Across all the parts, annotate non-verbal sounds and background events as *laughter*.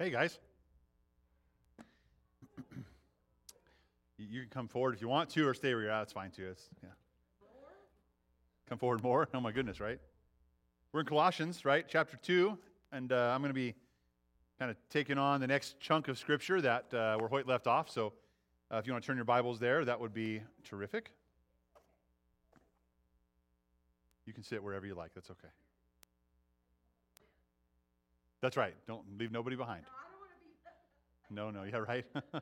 Hey, guys. you can come forward if you want to, or stay where you're at. It's fine too. It's, yeah. Come forward more. Oh my goodness, right? We're in Colossians, right? Chapter two, and uh, I'm going to be kind of taking on the next chunk of scripture that uh, where Hoyt left off. So, uh, if you want to turn your Bibles there, that would be terrific. You can sit wherever you like. That's okay. That's right. Don't leave nobody behind. No, *laughs* no, yeah, right. *laughs*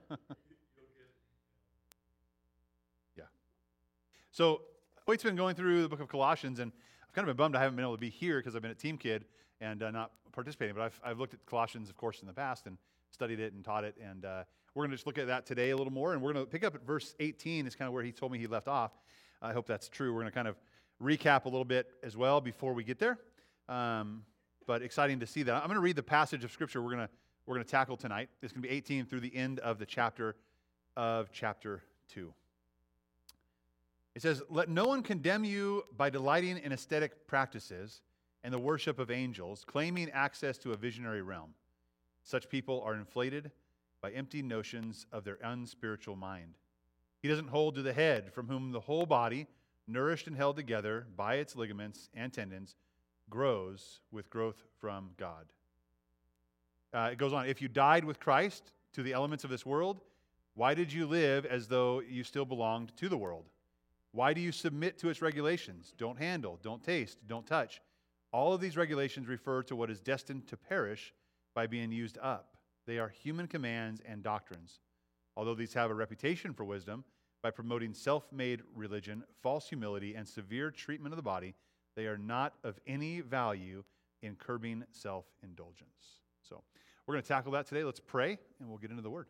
yeah. So Hoyt's been going through the book of Colossians, and I've kind of been bummed I haven't been able to be here because I've been at Team Kid and uh, not participating. But I've, I've looked at Colossians, of course, in the past and studied it and taught it. And uh, we're going to just look at that today a little more. And we're going to pick up at verse 18, is kind of where he told me he left off. I hope that's true. We're going to kind of recap a little bit as well before we get there. Um, but exciting to see that. I'm going to read the passage of Scripture we're going to, we're going to tackle tonight. It's going to be 18 through the end of the chapter of chapter 2. It says, Let no one condemn you by delighting in ascetic practices and the worship of angels, claiming access to a visionary realm. Such people are inflated by empty notions of their unspiritual mind. He doesn't hold to the head, from whom the whole body, nourished and held together by its ligaments and tendons, grows with growth from God. Uh, it goes on if you died with Christ to the elements of this world, why did you live as though you still belonged to the world? Why do you submit to its regulations? Don't handle, don't taste, don't touch. All of these regulations refer to what is destined to perish by being used up. They are human commands and doctrines. Although these have a reputation for wisdom, by promoting self made religion, false humility, and severe treatment of the body, they are not of any value in curbing self indulgence. So, we're going to tackle that today. Let's pray and we'll get into the word.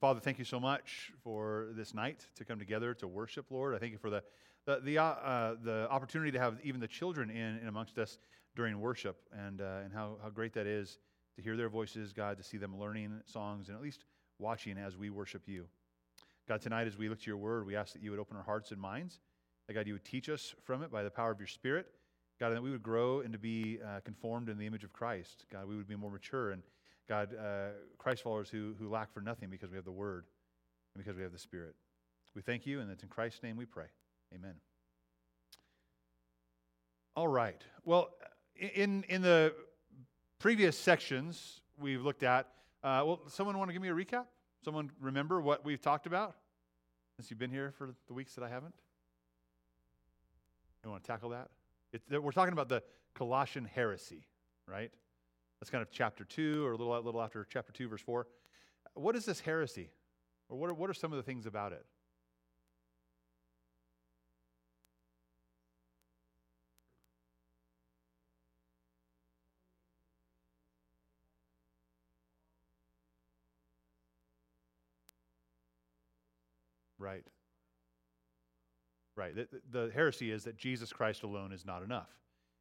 Father, thank you so much for this night to come together to worship, Lord. I thank you for the, the, the, uh, the opportunity to have even the children in, in amongst us during worship and, uh, and how, how great that is to hear their voices, God, to see them learning songs and at least watching as we worship you. God, tonight as we look to your word, we ask that you would open our hearts and minds that God, you would teach us from it by the power of your Spirit. God, that we would grow and to be uh, conformed in the image of Christ. God, we would be more mature and God, uh, Christ followers who, who lack for nothing because we have the Word and because we have the Spirit. We thank you, and it's in Christ's name we pray. Amen. All right. Well, in, in the previous sections we've looked at, uh, well, someone want to give me a recap? Someone remember what we've talked about since you've been here for the weeks that I haven't? You want to tackle that? It's, we're talking about the Colossian heresy, right? That's kind of chapter 2 or a little, little after chapter 2, verse 4. What is this heresy? Or what are, what are some of the things about it? Right. The, the, heresy is that Jesus Christ alone is not enough.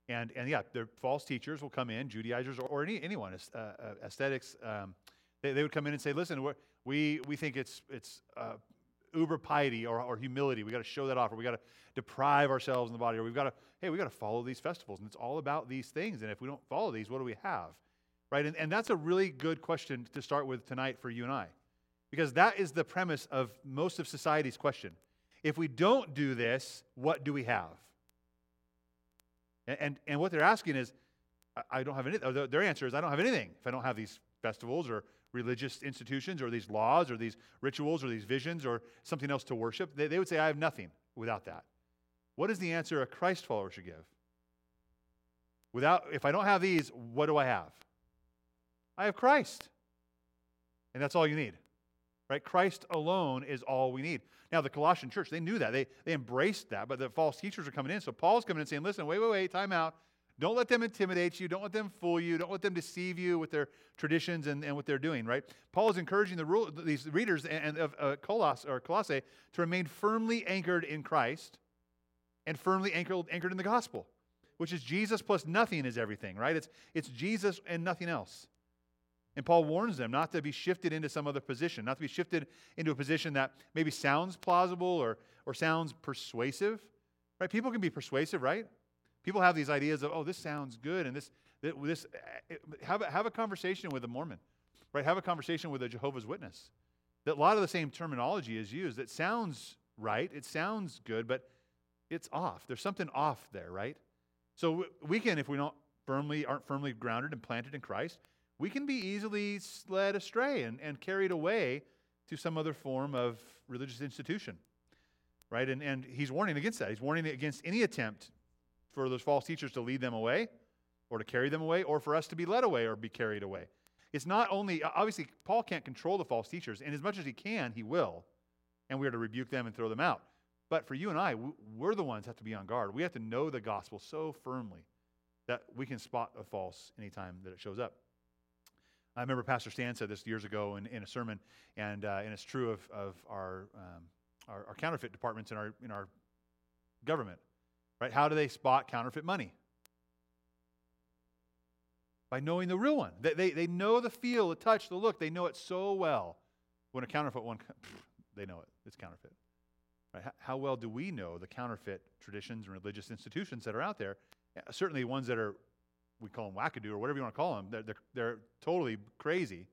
And, and yeah, the false teachers will come in, Judaizers or, or any, anyone, uh, uh, ascetics, um, they, they would come in and say, listen, we we, think it's, it's uh, uber piety or, or humility. we got to show that off, or we got to deprive ourselves in the body, or we've got to, hey, we got to follow these festivals. And it's all about these things. And if we don't follow these, what do we have? Right? And, and that's a really good question to start with tonight for you and I. Because that is the premise of most of society's question. If we don't do this, what do we have? And, and, and what they're asking is, I don't have anything. Uh, their answer is, I don't have anything if I don't have these festivals or religious institutions or these laws or these rituals or these visions or something else to worship. They, they would say, I have nothing without that. What is the answer a Christ follower should give? Without, if I don't have these, what do I have? I have Christ. And that's all you need. Right? Christ alone is all we need. Now, the Colossian church, they knew that. They, they embraced that, but the false teachers are coming in. So Paul's coming in saying, listen, wait, wait, wait, time out. Don't let them intimidate you. Don't let them fool you. Don't let them deceive you with their traditions and, and what they're doing, right? Paul is encouraging the rule, these readers and, of uh, Colos, or Colossae to remain firmly anchored in Christ and firmly anchored, anchored in the gospel, which is Jesus plus nothing is everything, right? It's, it's Jesus and nothing else. And Paul warns them not to be shifted into some other position, not to be shifted into a position that maybe sounds plausible or, or sounds persuasive. Right? People can be persuasive, right? People have these ideas of, oh, this sounds good and this, this, eh, have, a, have a conversation with a Mormon, right? Have a conversation with a Jehovah's Witness. That a lot of the same terminology is used. It sounds right, it sounds good, but it's off. There's something off there, right? So we can, if we don't firmly aren't firmly grounded and planted in Christ, we can be easily led astray and, and carried away to some other form of religious institution. Right? And, and he's warning against that. He's warning against any attempt for those false teachers to lead them away or to carry them away or for us to be led away or be carried away. It's not only, obviously, Paul can't control the false teachers, and as much as he can, he will. And we are to rebuke them and throw them out. But for you and I, we're the ones have to be on guard. We have to know the gospel so firmly that we can spot a false anytime that it shows up. I remember Pastor Stan said this years ago in, in a sermon, and, uh, and it's true of, of our, um, our, our counterfeit departments in our, in our government. Right? How do they spot counterfeit money? By knowing the real one. They, they, they know the feel, the touch, the look. They know it so well. When a counterfeit one, they know it. It's counterfeit. Right? How well do we know the counterfeit traditions and religious institutions that are out there? Certainly ones that are, we call them wackadoo or whatever you want to call them, they're, they're, they're totally crazy,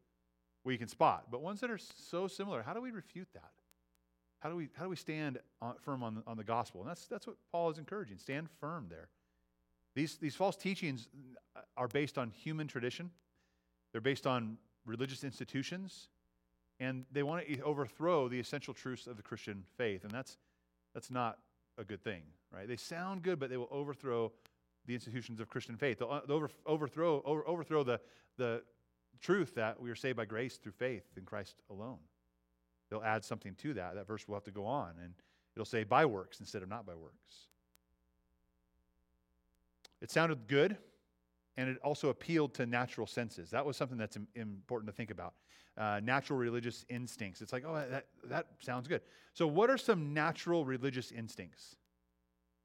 we can spot. But ones that are so similar, how do we refute that? How do we, how do we stand on, firm on, on the gospel? And that's, that's what Paul is encouraging. Stand firm there. These, these false teachings uh, are based on human tradition, they're based on religious institutions, and they want to overthrow the essential truths of the Christian faith. And that's, that's not a good thing, right? They sound good, but they will overthrow the institutions of Christian faith. They'll, uh, overthrow, over, overthrow the, the truth that we are saved by grace through faith in Christ alone. They'll add something to that. That verse will have to go on, and it'll say by works instead of not by works. It sounded good, and it also appealed to natural senses. That was something that's important to think about. Uh, natural religious instincts. It's like, oh, that, that sounds good. So, what are some natural religious instincts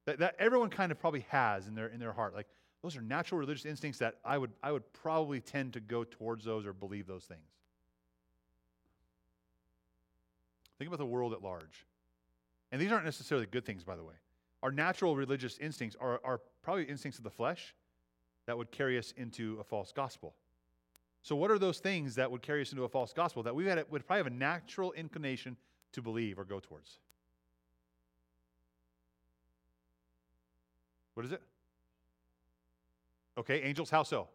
that, that everyone kind of probably has in their, in their heart? Like, those are natural religious instincts that I would, I would probably tend to go towards those or believe those things. Think about the world at large. And these aren't necessarily good things, by the way. Our natural religious instincts are, are probably instincts of the flesh that would carry us into a false gospel. So, what are those things that would carry us into a false gospel that we had, would probably have a natural inclination to believe or go towards? What is it? Okay, angels, how so?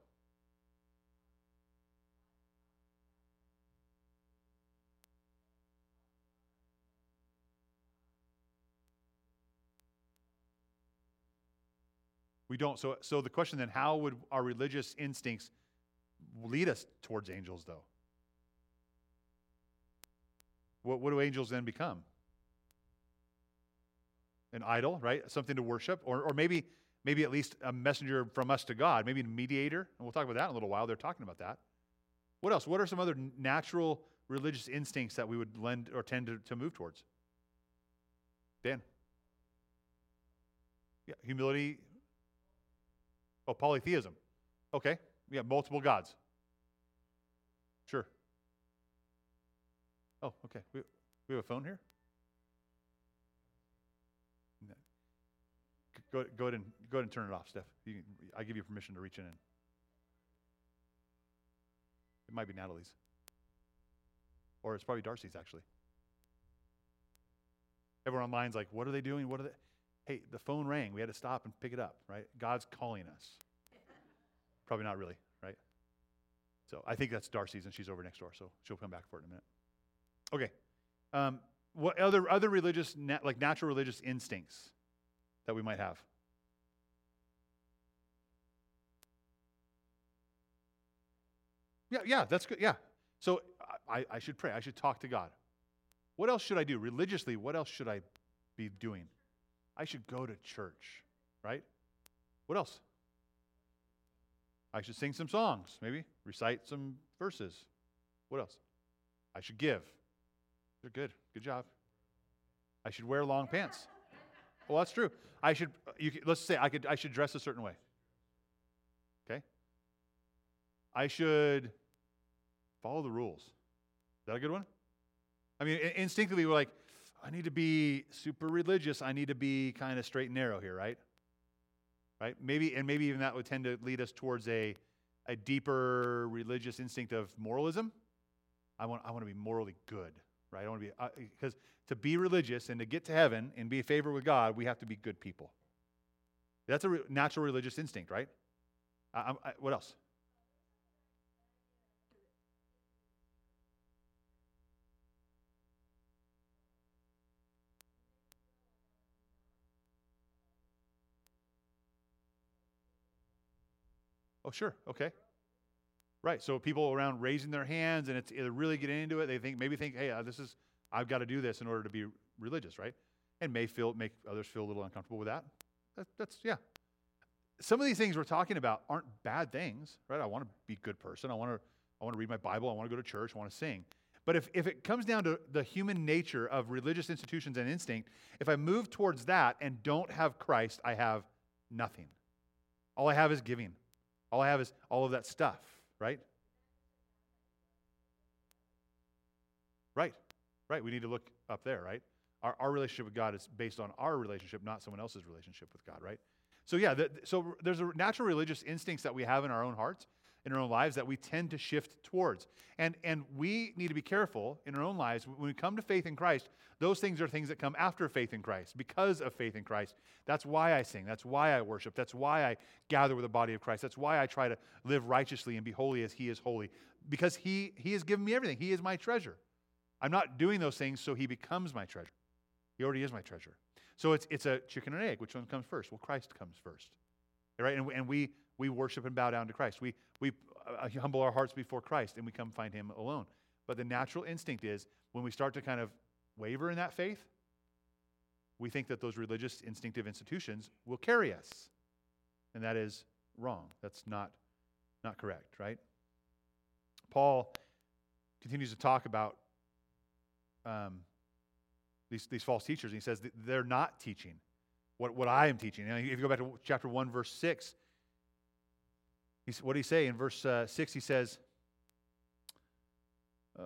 We don't. So, so the question then, how would our religious instincts lead us towards angels, though? What, what do angels then become? An idol, right? Something to worship, or, or maybe, maybe at least a messenger from us to God, maybe a mediator. And we'll talk about that in a little while. They're talking about that. What else? What are some other natural religious instincts that we would lend or tend to, to move towards? Dan? Yeah, humility, Oh, polytheism. Okay. We have multiple gods. Sure. Oh, okay. We, we have a phone here? Go, go, ahead and, go ahead and turn it off, Steph. You, I give you permission to reach in. It might be Natalie's. Or it's probably Darcy's, actually. Everyone online's like, what are they doing? What are they? hey, the phone rang. We had to stop and pick it up, right? God's calling us. *laughs* Probably not really, right? So I think that's Darcy's, and she's over next door, so she'll come back for it in a minute. Okay. Um, what other other religious, like natural religious instincts that we might have? Yeah, yeah, that's good. Yeah. So I, I should pray. I should talk to God. What else should I do religiously? What else should I be doing? I should go to church, right? What else? I should sing some songs, maybe recite some verses. What else? I should give. They're good. Good job. I should wear long pants. Well, that's true. I should. You, let's say I could. I should dress a certain way. Okay. I should follow the rules. Is that a good one? I mean, instinctively, we're like, I need to be super religious. I need to be kind of straight and narrow here, right? right? Maybe, and maybe even that would tend to lead us towards a, a deeper religious instinct of moralism. I want, I want to be morally good, right? I want to be, because uh, to be religious and to get to heaven and be a favor with God, we have to be good people. That's a re- natural religious instinct, right? I, I, what else? Oh, sure. Okay. Right. So people around raising their hands and it's really getting into it. They think maybe think, hey, uh, this is I've got to do this in order to be religious, right? And may feel make others feel a little uncomfortable with that. that that's yeah. Some of these things we're talking about aren't bad things, right? I want to be a good person. I want to I want to read my Bible. I want to go to church. I want to sing. But if, if it comes down to the human nature of religious institutions and instinct, if I move towards that and don't have Christ, I have nothing. All I have is giving. All I have is all of that stuff, right? Right, right. We need to look up there, right? Our, our relationship with God is based on our relationship, not someone else's relationship with God, right? So, yeah, the, so there's a natural religious instincts that we have in our own hearts in our own lives that we tend to shift towards. And, and we need to be careful in our own lives. When we come to faith in Christ, those things are things that come after faith in Christ, because of faith in Christ. That's why I sing. That's why I worship. That's why I gather with the body of Christ. That's why I try to live righteously and be holy as He is holy, because He, he has given me everything. He is my treasure. I'm not doing those things so He becomes my treasure. He already is my treasure. So it's, it's a chicken and egg. Which one comes first? Well, Christ comes first. Right? And, and we, we worship and bow down to Christ. We, we uh, humble our hearts before Christ and we come find Him alone. But the natural instinct is when we start to kind of waver in that faith, we think that those religious instinctive institutions will carry us. And that is wrong. That's not, not correct, right? Paul continues to talk about um, these, these false teachers. And he says they're not teaching what, what I am teaching. if you go back to chapter 1, verse 6, He's, what did he say in verse uh, 6? He says, uh,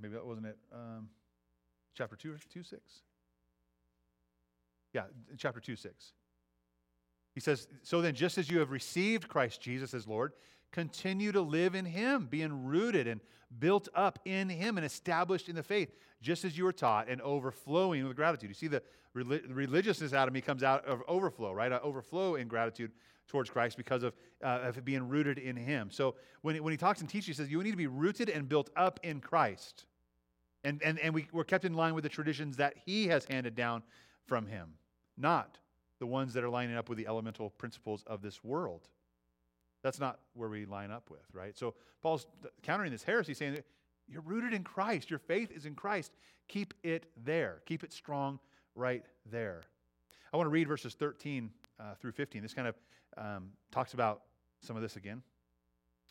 maybe that wasn't it. Um, chapter 2, 2 6. Yeah, chapter 2 6. He says, So then, just as you have received Christ Jesus as Lord, continue to live in Him, being rooted and built up in Him and established in the faith, just as you were taught and overflowing with gratitude. You see, the religiousness out of me comes out of overflow, right? I overflow in gratitude towards Christ because of, uh, of being rooted in Him. So when, he, when he talks and teaches, he says, You need to be rooted and built up in Christ. And, and, and we, we're kept in line with the traditions that He has handed down from Him, not the ones that are lining up with the elemental principles of this world. That's not where we line up with, right? So Paul's countering this heresy, saying you're rooted in Christ. Your faith is in Christ. Keep it there. Keep it strong right there. I want to read verses 13 uh, through 15. This kind of um, talks about some of this again.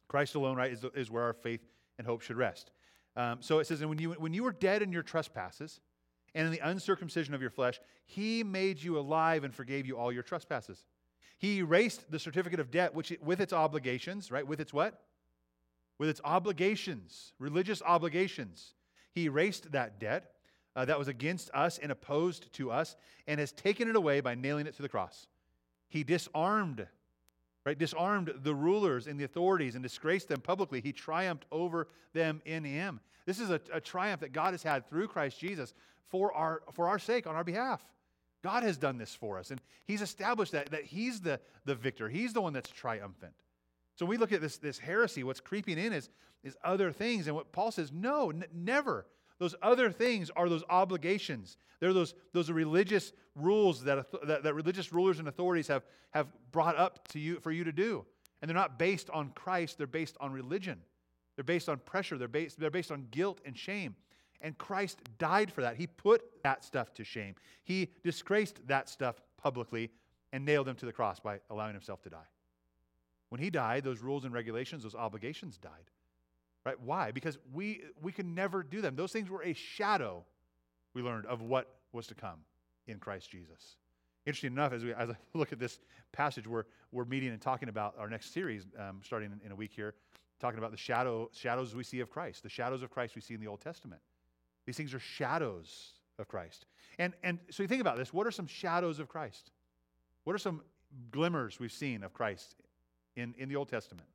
Christ alone, right, is, is where our faith and hope should rest. Um, so it says, and when you, when you were dead in your trespasses and in the uncircumcision of your flesh, he made you alive and forgave you all your trespasses. He erased the certificate of debt, which with its obligations, right? With its what? With its obligations, religious obligations. He erased that debt uh, that was against us and opposed to us and has taken it away by nailing it to the cross. He disarmed, right? Disarmed the rulers and the authorities and disgraced them publicly. He triumphed over them in him. This is a, a triumph that God has had through Christ Jesus for our, for our sake, on our behalf. God has done this for us, and He's established that, that He's the, the victor. He's the one that's triumphant. So we look at this, this heresy, what's creeping in is, is other things. And what Paul says, no, n- never. Those other things are those obligations. They're those, those religious rules that, that, that religious rulers and authorities have, have brought up to you for you to do. And they're not based on Christ, they're based on religion. They're based on pressure, they're based, they're based on guilt and shame. And Christ died for that. He put that stuff to shame. He disgraced that stuff publicly and nailed him to the cross by allowing himself to die. When he died, those rules and regulations, those obligations died. Right? Why? Because we, we can never do them. Those things were a shadow, we learned, of what was to come in Christ Jesus. Interesting enough, as, we, as I *laughs* look at this passage, we're, we're meeting and talking about our next series um, starting in, in a week here, talking about the shadow, shadows we see of Christ, the shadows of Christ we see in the Old Testament. These things are shadows of Christ. And, and so you think about this what are some shadows of Christ? What are some glimmers we've seen of Christ in, in the Old Testament?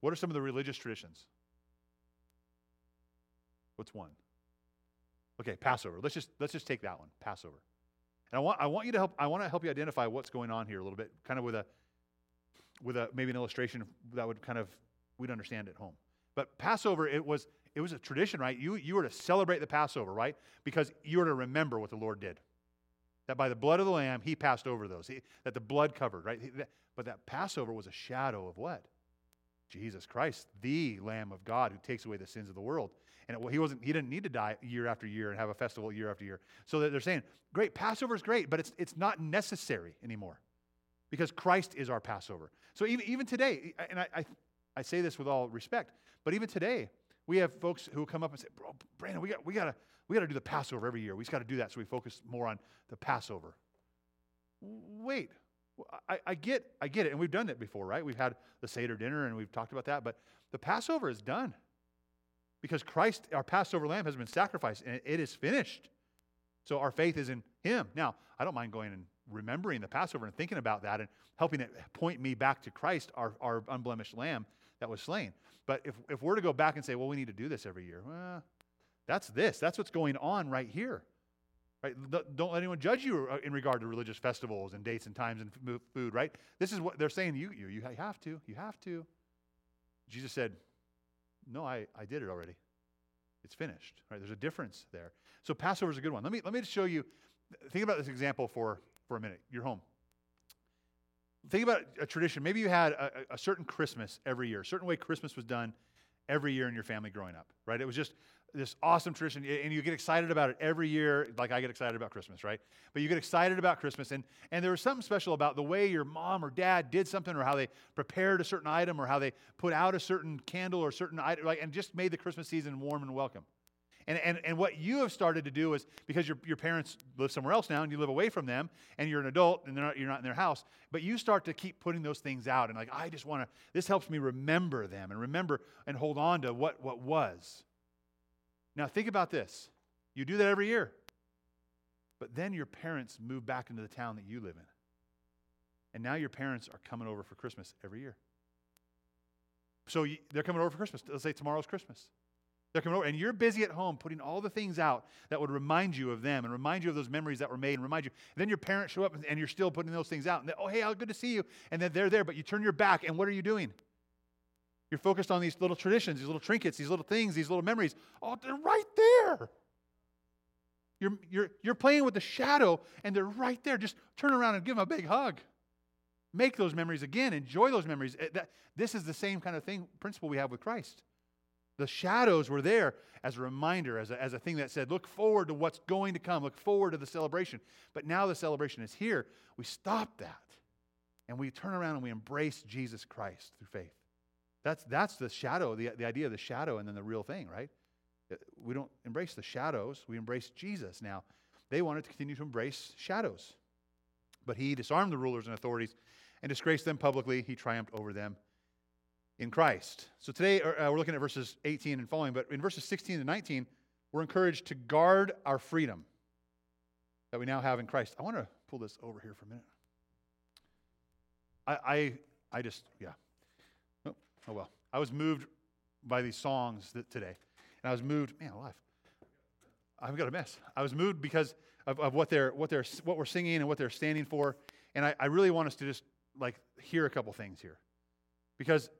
What are some of the religious traditions? What's one? Okay, Passover. Let's just let's just take that one, Passover. And I want I want you to help I want to help you identify what's going on here a little bit, kind of with a with a maybe an illustration that would kind of we'd understand at home. But Passover, it was it was a tradition, right? You you were to celebrate the Passover, right? Because you were to remember what the Lord did. That by the blood of the Lamb, He passed over those. He, that the blood covered, right? He, that, but that Passover was a shadow of what? Jesus Christ, the Lamb of God who takes away the sins of the world. And it, he wasn't he didn't need to die year after year and have a festival year after year. So they're saying, great, Passover is great, but it's it's not necessary anymore. Because Christ is our Passover. So even, even today, and I, I, I say this with all respect, but even today, we have folks who come up and say, Bro, Brandon, we got we gotta we gotta do the Passover every year. We just gotta do that so we focus more on the Passover. Wait, I, I, get, I get it, and we've done that before, right? We've had the Seder dinner, and we've talked about that, but the Passover is done because Christ, our Passover lamb, has been sacrificed, and it is finished. So our faith is in Him. Now, I don't mind going and remembering the Passover and thinking about that and helping it point me back to Christ, our, our unblemished lamb that was slain. But if, if we're to go back and say, well, we need to do this every year, well, that's this. That's what's going on right here. Right? Don't let anyone judge you uh, in regard to religious festivals and dates and times and food, right? This is what they're saying you. You, you have to. You have to. Jesus said, No, I, I did it already. It's finished. Right? There's a difference there. So Passover is a good one. Let me, let me just show you. Think about this example for, for a minute. Your home. Think about a tradition. Maybe you had a, a certain Christmas every year, a certain way Christmas was done every year in your family growing up, right? It was just this awesome tradition, and you get excited about it every year, like I get excited about Christmas, right? But you get excited about Christmas, and, and there was something special about the way your mom or dad did something, or how they prepared a certain item, or how they put out a certain candle or certain item, like, and just made the Christmas season warm and welcome. And, and, and what you have started to do is because your, your parents live somewhere else now and you live away from them and you're an adult and not, you're not in their house, but you start to keep putting those things out. And like, I just want to, this helps me remember them and remember and hold on to what, what was. Now, think about this. You do that every year. But then your parents move back into the town that you live in. And now your parents are coming over for Christmas every year. So they're coming over for Christmas. Let's say tomorrow's Christmas. They're coming over, and you're busy at home putting all the things out that would remind you of them and remind you of those memories that were made and remind you. And then your parents show up and, and you're still putting those things out. And oh, hey, how good to see you. And then they're there, but you turn your back, and what are you doing? You're focused on these little traditions, these little trinkets, these little things, these little memories. Oh, they're right there. You're, you're, you're playing with the shadow, and they're right there. Just turn around and give them a big hug. Make those memories again. Enjoy those memories. Eh, this is the same kind of thing, principle we have with Christ. The shadows were there as a reminder, as a, as a thing that said, look forward to what's going to come, look forward to the celebration. But now the celebration is here. We stop that and we turn around and we embrace Jesus Christ through faith. That's, that's the shadow, the, the idea of the shadow and then the real thing, right? Uh, we don't embrace the shadows, we embrace Jesus. Now, they wanted to continue to embrace shadows. But he disarmed the rulers and authorities and disgraced them publicly. He triumphed over them in Christ. So today uh, we're looking at verses 18 and following, but in verses 16 to 19, we're encouraged to guard our freedom that we now have in Christ. I want to pull this over here for a minute. I, I, I just, yeah. Oh, well. I was moved by these songs today. And I was moved, man, alive. I've got a mess. I was moved because of, of what, they're, what, they're, what we're singing and what they're standing for. And I, I really want us to just like hear a couple things here. Because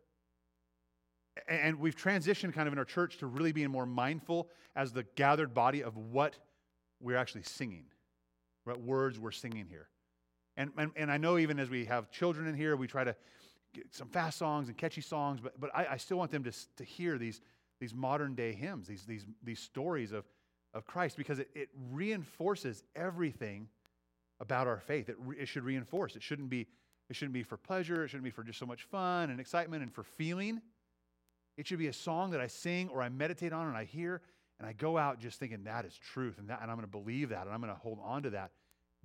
and we've transitioned kind of in our church to really being more mindful as the gathered body of what we're actually singing, what words we're singing here. And, and, and I know even as we have children in here, we try to some fast songs and catchy songs, but, but I, I still want them to, to hear these, these modern day hymns, these, these, these stories of, of Christ, because it, it reinforces everything about our faith. It, re, it should reinforce. It shouldn't, be, it shouldn't be for pleasure. It shouldn't be for just so much fun and excitement and for feeling it should be a song that I sing or I meditate on and I hear and I go out just thinking that is truth and, that, and I'm going to believe that and I'm going to hold on to that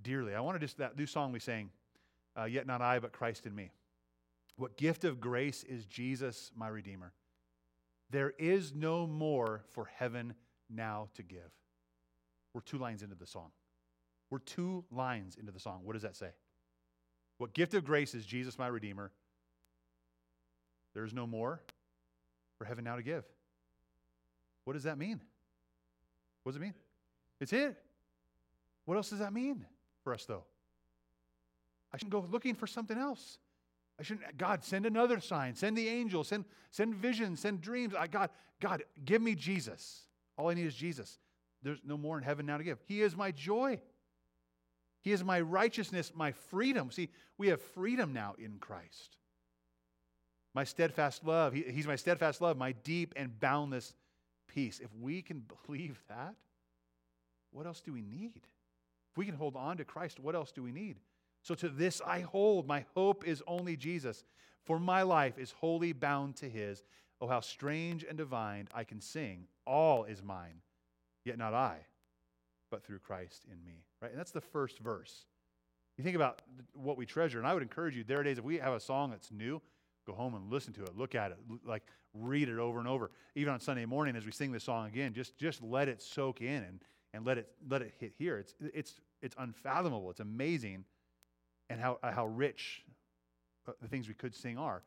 dearly. I want to just, that new song we sang, uh, Yet Not I, but Christ in Me. What gift of grace is Jesus, my Redeemer? There is no more for heaven now to give. We're two lines into the song. We're two lines into the song. What does that say? What gift of grace is Jesus, my Redeemer? There is no more for heaven now to give. What does that mean? What does it mean? It's it. What else does that mean for us, though? I shouldn't go looking for something else. I shouldn't, God, send another sign, send the angel, send, send visions, send dreams. I, God, God, give me Jesus. All I need is Jesus. There's no more in heaven now to give. He is my joy. He is my righteousness, my freedom. See, we have freedom now in Christ. My steadfast love. He, he's my steadfast love, my deep and boundless peace. If we can *laughs* believe that, what else do we need? If we can hold on to Christ, what else do we need? So to this I hold. My hope is only Jesus. For my life is wholly bound to his. Oh, how strange and divine I can sing. All is mine, yet not I, but through Christ in me. Right? And that's the first verse. You think about what we treasure, and I would encourage you, there are days if we have a song that's new, go home and listen to it, look at it, like read it over and over. Even on Sunday morning as we sing this song again, just, just let it soak in and, and let, it, let it hit here. It's, it's, it's unfathomable. It's amazing and how, uh, how rich uh, the things we could sing are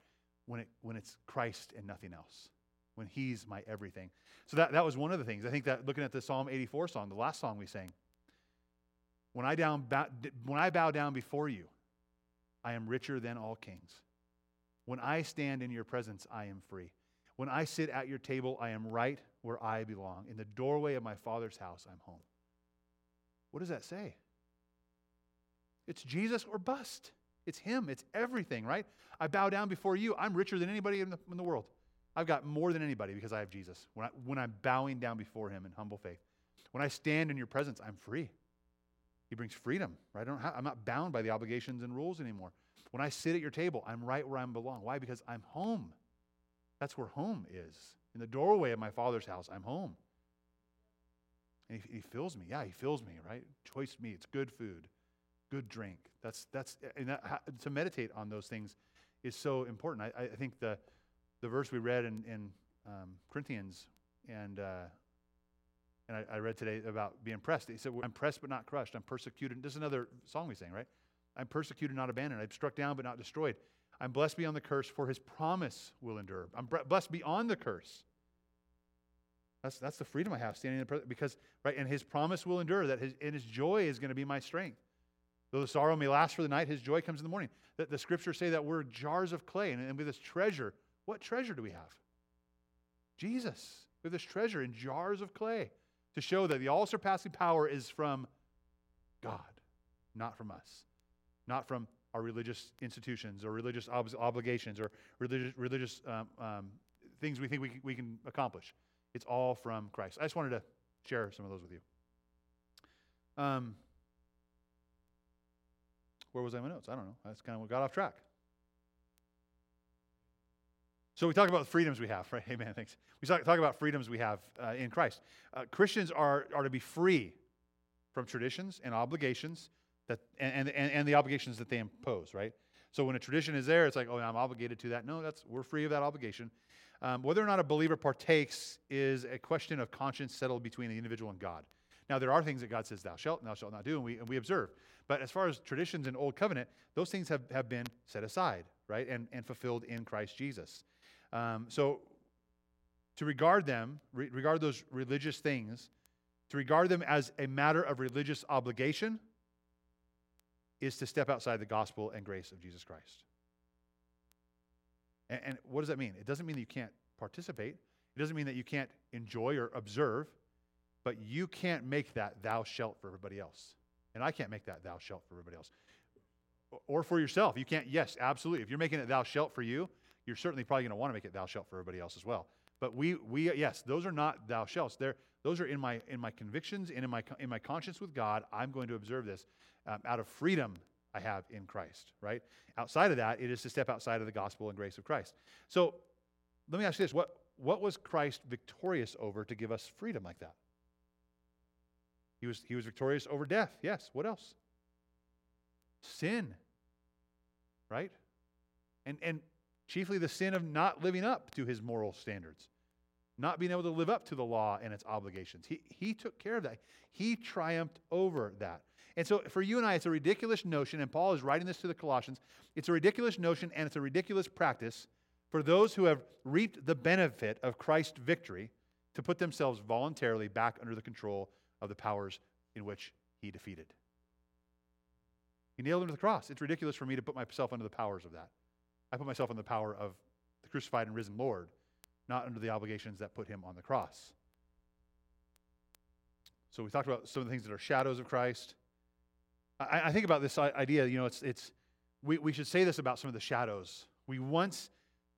when, it, when it's Christ and nothing else, when He's my everything. So that, that was one of the things. I think that looking at the Psalm 84 song, the last song we sang, when I, down, bow, when I bow down before you, I am richer than all kings. When I stand in your presence, I am free. When I sit at your table, I am right where I belong. In the doorway of my Father's house, I'm home. What does that say? It's Jesus or bust. It's Him. It's everything, right? I bow down before you. I'm richer than anybody in the, in the world. I've got more than anybody because I have Jesus. When, I, when I'm bowing down before Him in humble faith, when I stand in your presence, I'm free. He brings freedom, right? I I'm not bound by the obligations and rules anymore. When I sit at your table, I'm right where I belong. Why? Because I'm home. That's where home is. In the doorway of my Father's house, I'm home. And he, he fills me. Yeah, he fills me, right? Choice meats, good food good drink. That's, that's, and that, to meditate on those things is so important. I, I think the, the verse we read in, in um, Corinthians and, uh, and I, I, read today about being pressed. He said, I'm pressed but not crushed. I'm persecuted. This is another song we sing, right? I'm persecuted, not abandoned. I'm struck down but not destroyed. I'm blessed beyond the curse, for his promise will endure. I'm blessed beyond the curse. That's, that's the freedom I have standing in the presence because, right, and his promise will endure, that his, and his joy is going to be my strength. Though the sorrow may last for the night, his joy comes in the morning. The, the scriptures say that we're jars of clay, and, and with this treasure, what treasure do we have? Jesus. With this treasure in jars of clay to show that the all surpassing power is from God, not from us, not from our religious institutions or religious ob- obligations or religious, religious um, um, things we think we we can accomplish. It's all from Christ. I just wanted to share some of those with you. Um, where was I in my notes? I don't know. That's kind of what got off track. So we talk about the freedoms we have, right? *laughs* Amen. Thanks. We talk, about freedoms we have uh, in Christ. Uh, Christians are, are to be free from traditions and obligations that and, and, and the obligations that they impose, right? So when a tradition is there, it's like, oh, I'm obligated to that. No, that's we're free of that obligation. Um, whether or not a believer partakes is a question of conscience settled between the individual and God. Now, there are things that God says, thou shalt, and thou shalt not do, and we, and we observe. But as far as traditions in Old Covenant, those things have, have been set aside, right, and, and fulfilled in Christ Jesus. Um, so to regard them, re- regard those religious things, to regard them as a matter of religious obligation is to step outside the gospel and grace of Jesus Christ. And, and what does that mean? It doesn't mean that you can't participate. It doesn't mean that you can't enjoy or observe, but you can't make that thou shalt for everybody else. And I can't make that thou shalt for everybody else. Or for yourself. You can't, yes, absolutely. If you're making it thou shalt for you, you're certainly probably going to want to make it thou shalt for everybody else as well. But we, we yes, those are not thou shalts. They're, those are in my, in my convictions and in my, in my conscience with God. I'm going to observe this um, out of freedom I have in Christ, right? Outside of that, it is to step outside of the gospel and grace of Christ. So let me ask you this what, what was Christ victorious over to give us freedom like that? He was, he was victorious over death. Yes. What else? Sin. Right? And, and chiefly the sin of not living up to his moral standards, not being able to live up to the law and its obligations. He, he took care of that. He triumphed over that. And so for you and I, it's a ridiculous notion, and Paul is writing this to the Colossians. It's a ridiculous notion and it's a ridiculous practice for those who have reaped the benefit of Christ's victory to put themselves voluntarily back under the control of the powers in which he defeated. He nailed him to the cross. It's ridiculous for me to put myself under the powers of that. I put myself under the power of the crucified and risen Lord, not under the obligations that put him on the cross. So we talked about some of the things that are shadows of Christ. I, I think about this idea, you know, it's, it's we, we should say this about some of the shadows. We once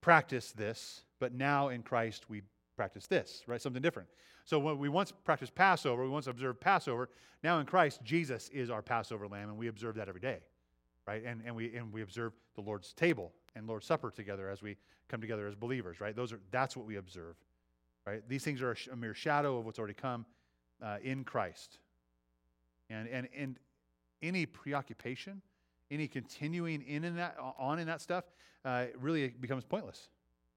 practiced this, but now in Christ we practice this, right? Something different. So when we once practiced Passover, we once observed Passover. Now in Christ, Jesus is our Passover lamb, and we observe that every day, right? And, and, we, and we observe the Lord's table and Lord's Supper together as we come together as believers, right? Those are, that's what we observe, right? These things are a, mere shadow of what's already come uh, in Christ. And, and, and any preoccupation, any continuing in, in that, on in that stuff, uh, really becomes pointless.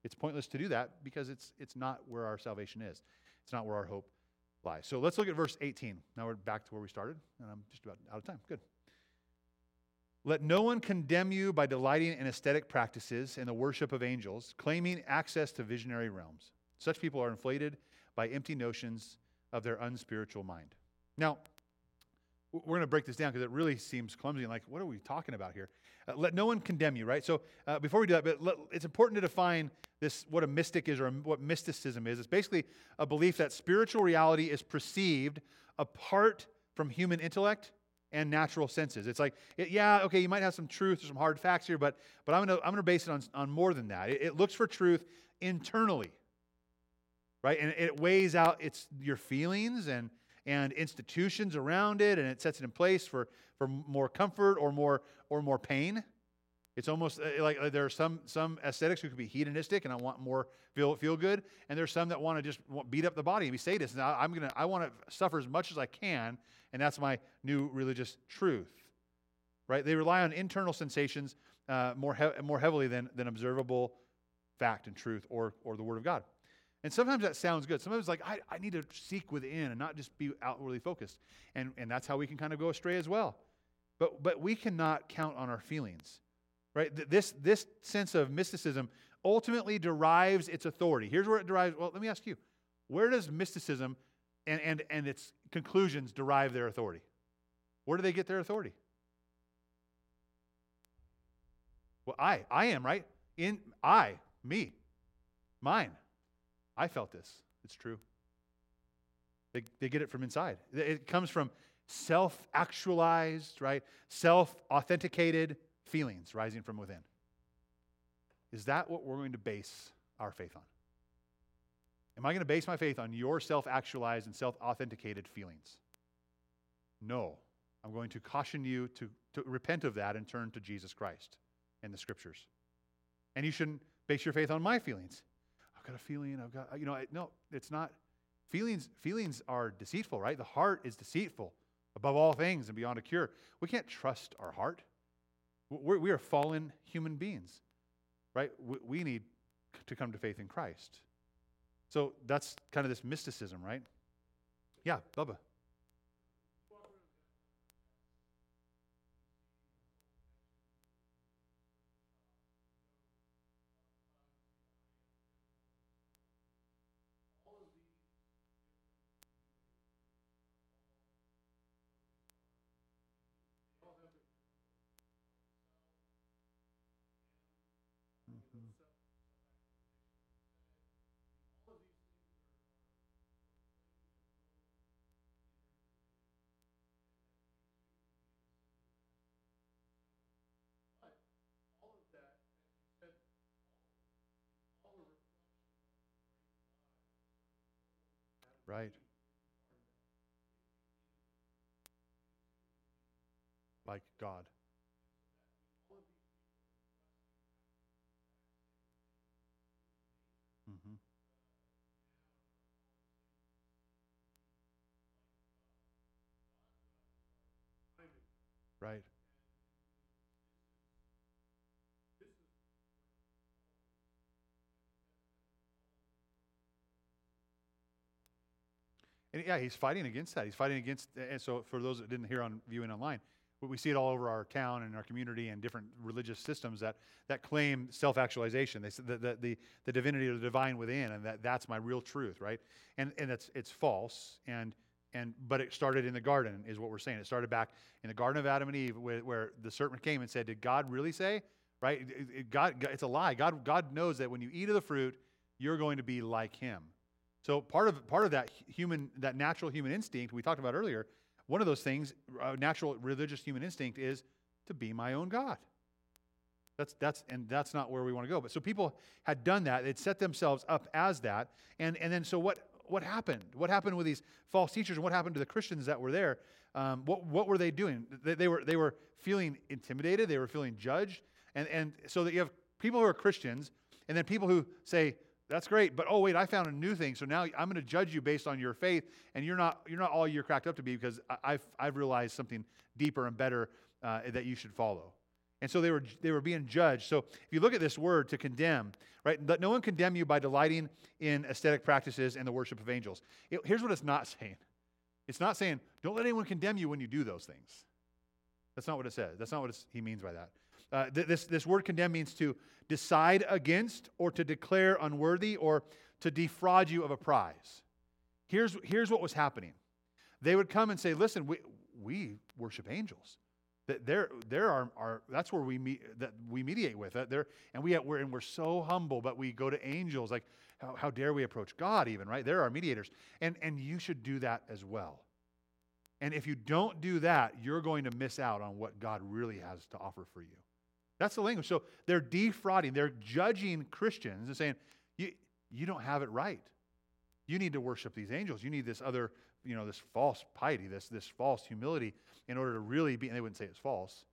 It's pointless to do that because it's, it's not where our salvation is. It's not where our hope lies. So let's look at verse 18. Now we're back to where we started, and I'm just about out of time. Good. Let no one condemn you by delighting in ascetic practices and the worship of angels, claiming access to visionary realms. Such people are inflated by empty notions of their unspiritual mind. Now, we're going to break this down because it really seems clumsy like, what are we talking about here? Uh, let no one condemn you, right? So uh, before we do that, but let, it's important to define this, what a mystic is or what mysticism is. It's basically a belief that spiritual reality is perceived apart from human intellect and natural senses. It's like, it, yeah, okay, you might have some truth or some hard facts here, but, but I'm going to I'm gonna base it on, on more than that. It, it looks for truth internally, right? And it weighs out its, your feelings and, and institutions around it, and it sets it in place for, for more comfort or more, or more pain. It's almost uh, like, there are some, some ascetics who could be hedonistic and I want more feel, feel good. And there's some that want to just beat up the body and be sadists. And I, am gonna, I want to suffer as much as I can. And that's my new religious truth. Right? They rely on internal sensations uh, more, he- more heavily than, than observable fact and truth or, or the Word of God. And sometimes that sounds good. Sometimes it's like, I, I need to seek within and not just be outwardly focused. And, and that's how we can kind of go astray as well. But, but we cannot count on our feelings, right? This, this sense of mysticism ultimately derives its authority. Here's where it derives. Well, let me ask you where does mysticism and, and, and its conclusions derive their authority? Where do they get their authority? Well, I, I am, right? In I, me, mine. I felt this. It's true. They, they get it from inside. It comes from self actualized, right? Self authenticated feelings rising from within. Is that what we're going to base our faith on? Am I going to base my faith on your self actualized and self authenticated feelings? No. I'm going to caution you to, to repent of that and turn to Jesus Christ and the scriptures. And you shouldn't base your faith on my feelings. I've got a feeling, I've got, you know, no, it's not. Feelings, feelings are deceitful, right? The heart is deceitful above all things and beyond a cure. We can't trust our heart. We're, we are fallen human beings, right? We, we need to come to faith in Christ. So that's kind of this mysticism, right? Yeah, Bubba. Right. Like God. Mm-hmm. Right. And yeah, he's fighting against that. He's fighting against, and so for those that didn't hear on viewing online, we see it all over our town and our community and different religious systems that, that claim self-actualization. They the, the, the, the divinity of the divine within, and that, that's my real truth, right? And, and it's, it's false. And, and, but it started in the garden, is what we're saying. It started back in the Garden of Adam and Eve, where, where the serpent came and said, Did God really say? Right? It, it, God, it's a lie. God, God knows that when you eat of the fruit, you're going to be like him. So part of, part of that human, that natural human instinct we talked about earlier one of those things, a natural religious human instinct, is to be my own God. That's, that's, and that's not where we want to go. But so people had done that. They'd set themselves up as that. And, and then so what, what happened? What happened with these false teachers and what happened to the Christians that were there? Um, what, what were they doing? They, they, were, they were feeling intimidated. They were feeling judged. And, and so that you have people who are Christians and then people who say, that's great, but oh wait, I found a new thing. So now I'm going to judge you based on your faith, and you're not you're not all you're cracked up to be because I've I've realized something deeper and better uh, that you should follow. And so they were they were being judged. So if you look at this word to condemn, right? Let no one condemn you by delighting in ascetic practices and the worship of angels. It, here's what it's not saying. It's not saying don't let anyone condemn you when you do those things. That's not what it says. That's not what he means by that. Uh, th- this, this word condemn means to decide against or to declare unworthy or to defraud you of a prize. Here's, here's what was happening they would come and say, Listen, we, we worship angels. There are, that's where we meet, that we mediate with. That there, and we we're, and we're so humble, but we go to angels. Like, how, how dare we approach God? Even right, they're our mediators, and and you should do that as well. And if you don't do that, you're going to miss out on what God really has to offer for you. That's the language. So they're defrauding, they're judging Christians and saying, you, you don't have it right. You need to worship these angels. You need this other, you know, this false piety, this, this false humility in order to really be, and they wouldn't say it's false,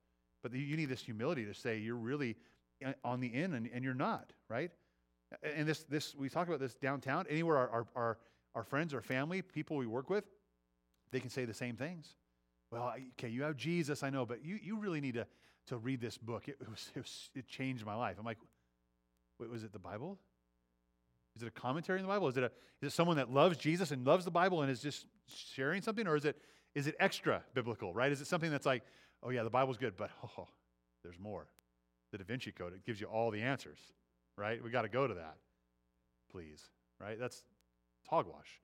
but you need this humility to say you're really eh, on the in and, and you're not, right? And this, this, we talk about this downtown, anywhere our, our, our, our friends, our family, people we work with, they can say the same things. Well, okay, you have Jesus, I know, but you, you really need to to read this book. It, was, it, was, it changed my life. I'm like, wait, was it the Bible? Is it a commentary in the Bible? Is it, a, is it someone that loves Jesus and loves the Bible and is just sharing something? Or is it, is it extra biblical, right? Is it something that's like, oh, yeah, the Bible's good, but *laughs* oh, there's more. The Da Vinci Code, it gives you all the answers, right? We got to go to that, please, right? That's hogwash.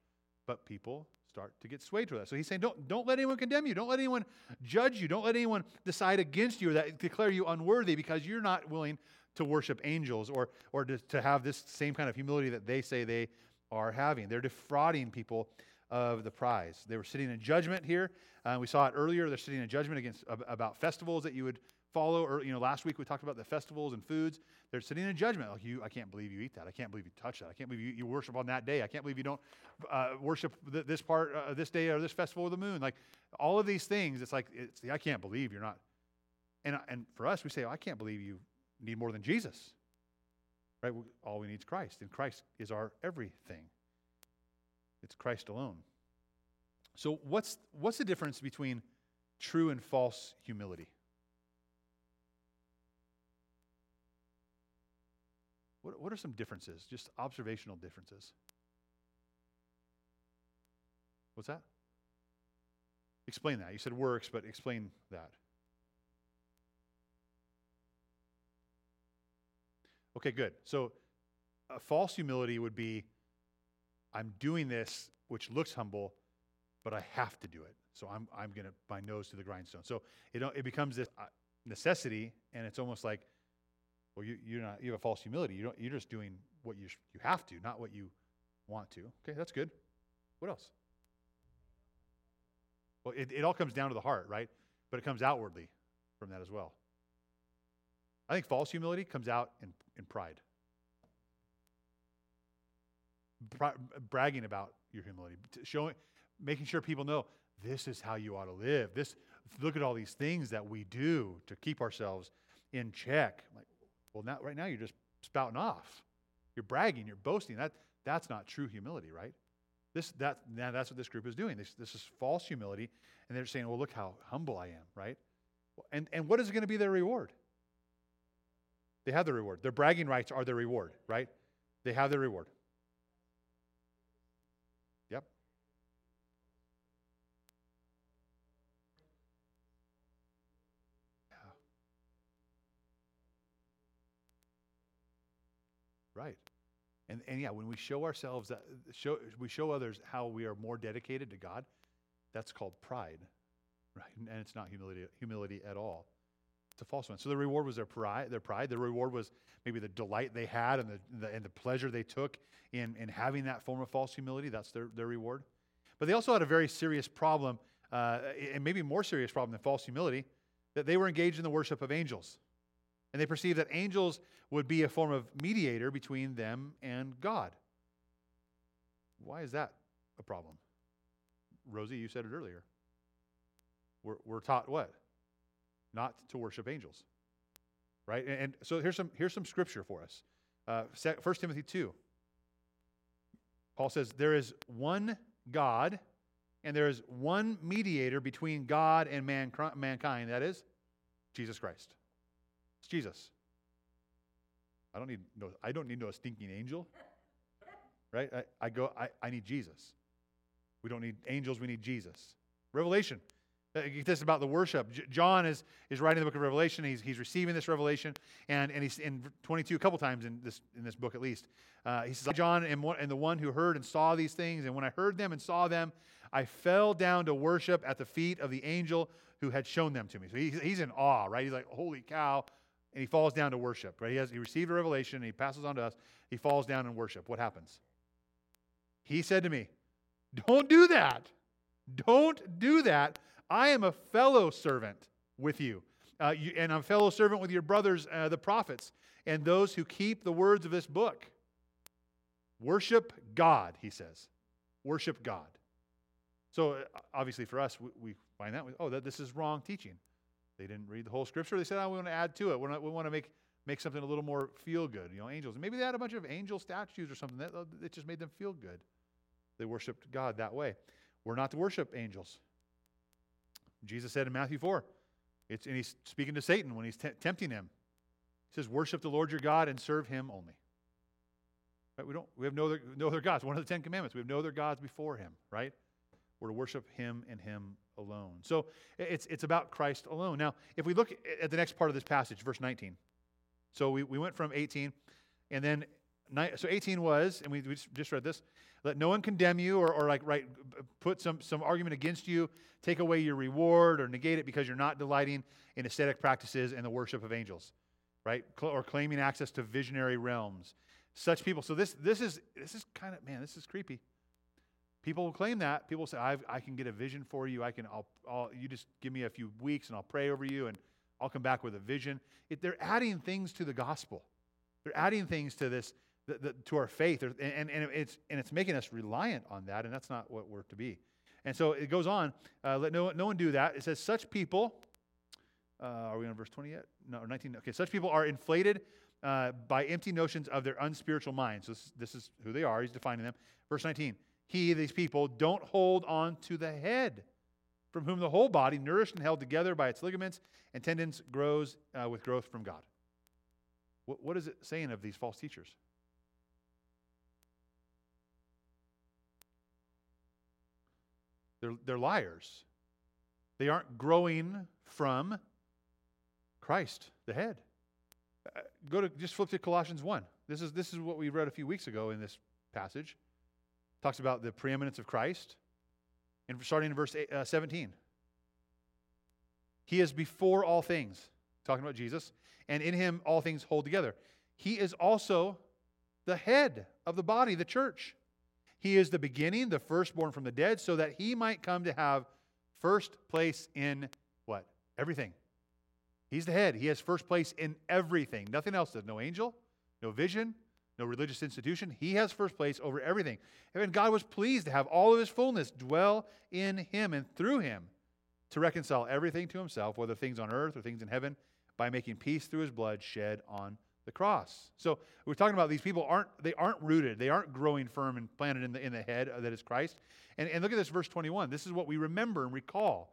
But people start to get swayed to that. So he's saying, don't, don't let anyone condemn you. Don't let anyone judge you. Don't let anyone decide against you or that declare you unworthy because you're not willing to worship angels or, or to, to have this same kind of humility that they say they are having. They're defrauding people of the prize. They were sitting in judgment here. Uh, we saw it earlier. They're sitting in judgment against about festivals that you would follow. Or you know, last week we talked about the festivals and foods. They're sitting in judgment. Like you, I can't believe you eat that. I can't believe you touch that. I can't believe you, you worship on that day. I can't believe you don't uh, worship th- this part, uh, this day, or this festival of the moon. Like all of these things, it's like it's, the I can't believe you're not. And and for us, we say, oh, I can't believe you need more than Jesus. Right? All we need is Christ, and Christ is our everything. It's Christ alone. So what's what's the difference between true and false humility? What, what are some differences, just observational differences? What's that? Explain that. You said works, but explain that. Okay, good. So a false humility would be I'm doing this, which looks humble, but I have to do it. So I'm, I'm going to my nose to the grindstone. So it, it becomes this uh, necessity, and it's almost like well, you, you're not, you have a false humility. You don't, you're just doing what you, sh- you have to, not what you want to. Okay, that's good. What else? Well, it, it all comes down to the heart, right? But it comes outwardly from that as well. I think false humility comes out in, in pride. Bra- bragging about your humility, showing, making sure people know this is how you ought to live. This, look at all these things that we do to keep ourselves in check. Like, well, now, right now you're just spouting off. You're bragging, you're boasting. That, that's not true humility, right? This, that, now that's what this group is doing. This, this is false humility. And they're saying, well, look how humble I am, right? And, and what is going to be their reward? They have the reward. Their bragging rights are their reward, right? They have their reward. Right. And, and yeah, when we show ourselves that, show, we show others how we are more dedicated to God, that's called pride, right? And it's not humility, humility at all. It's a false one. So the reward was their pride. Their pride. The reward was maybe the delight they had and the, the, and the pleasure they took in, in having that form of false humility. That's their, their reward. But they also had a very serious problem, uh, and maybe more serious problem than false humility, that they were engaged in the worship of angels. And they perceived that angels would be a form of mediator between them and God. Why is that a problem? Rosie, you said it earlier. We're, we're taught what? Not to worship angels. Right? And, and so here's some, here's some scripture for us. Uh, 1 Timothy 2. Paul says, There is one God, and there is one mediator between God and man, mankind. That is Jesus Christ. It's Jesus. I don't need no, I don't need no stinking angel. Right? I, I go, I, I need Jesus. We don't need angels, we need Jesus. Revelation. This is about the worship. John is, is writing the book of Revelation. He's, he's receiving this revelation, and, and he's in 22, a couple times in this, in this book at least. Uh, he says, John and, one, and the one who heard and saw these things, and when I heard them and saw them, I fell down to worship at the feet of the angel who had shown them to me. So he's, he's in awe, right? He's like, holy cow. And he falls down to worship, right? He, has, he received a revelation, and he passes on to us. He falls down in worship. What happens? He said to me, Don't do that. Don't do that. I am a fellow servant with you. Uh, you and I'm a fellow servant with your brothers, uh, the prophets, and those who keep the words of this book. Worship God, he says. Worship God. So, uh, obviously, for us, we, we find that, oh, that this is wrong teaching. They didn't read the whole scripture. They said, oh, we want to add to it. Not, we want to make, make something a little more feel good. You know, angels. And maybe they had a bunch of angel statues or something that, uh, that just made them feel good. They worshiped God that way. We're not to worship angels. Jesus said in Matthew 4, it's, and he's speaking to Satan when he's tempting him. He says, Worship the Lord your God and serve him only. Right? We, don't, we have no other, no other gods. One of the Ten Commandments. We have no other gods before him, right? We're to worship him and him alone. So it's, it's about Christ alone. Now, if we look at the next part of this passage, verse 19. So we, we went from 18, and then, so 18 was, and we, we just read this, let no one condemn you or, or like right, put some, some argument against you, take away your reward or negate it because you're not delighting in ascetic practices and the worship of angels, right? Or claiming access to visionary realms. Such people. So this, this is this is kind of man, this is creepy. People will claim that. People say, i I can get a vision for you. I can, I'll, I'll, you just give me a few weeks and I'll pray over you and I'll come back with a vision. It, they're adding things to the gospel. They're adding things to this, the, the, to our faith. And, and, and, it's, and it's making us reliant on that, and that's not what we're to be. And so it goes on. Uh, let no, no one do that. It says, such people, uh, are we on verse 20 yet? No, 19. Okay, such people are inflated uh, by empty notions of their unspiritual minds. So this, this is who they are. He's defining them. Verse 19 he, these people, don't hold on to the head, from whom the whole body, nourished and held together by its ligaments and tendons, grows uh, with growth from God. What, what is it saying of these false teachers? They're, they're liars. They aren't growing from Christ, the head. Uh, go to just flip to Colossians 1. This is, this is what we read a few weeks ago in this passage talks about the preeminence of Christ. And starting in verse uh, 17. He is before all things, talking about Jesus, and in him all things hold together. He is also the head of the body, the church. He is the beginning, the firstborn from the dead, so that he might come to have first place in what? Everything. He's the head. He has first place in everything. Nothing else does. No angel, no vision, no religious institution. He has first place over everything. And God was pleased to have all of his fullness dwell in him and through him to reconcile everything to himself, whether things on earth or things in heaven, by making peace through his blood shed on the cross. So we're talking about these people aren't they aren't rooted, they aren't growing firm and planted in the in the head that is Christ. And, and look at this verse 21. This is what we remember and recall.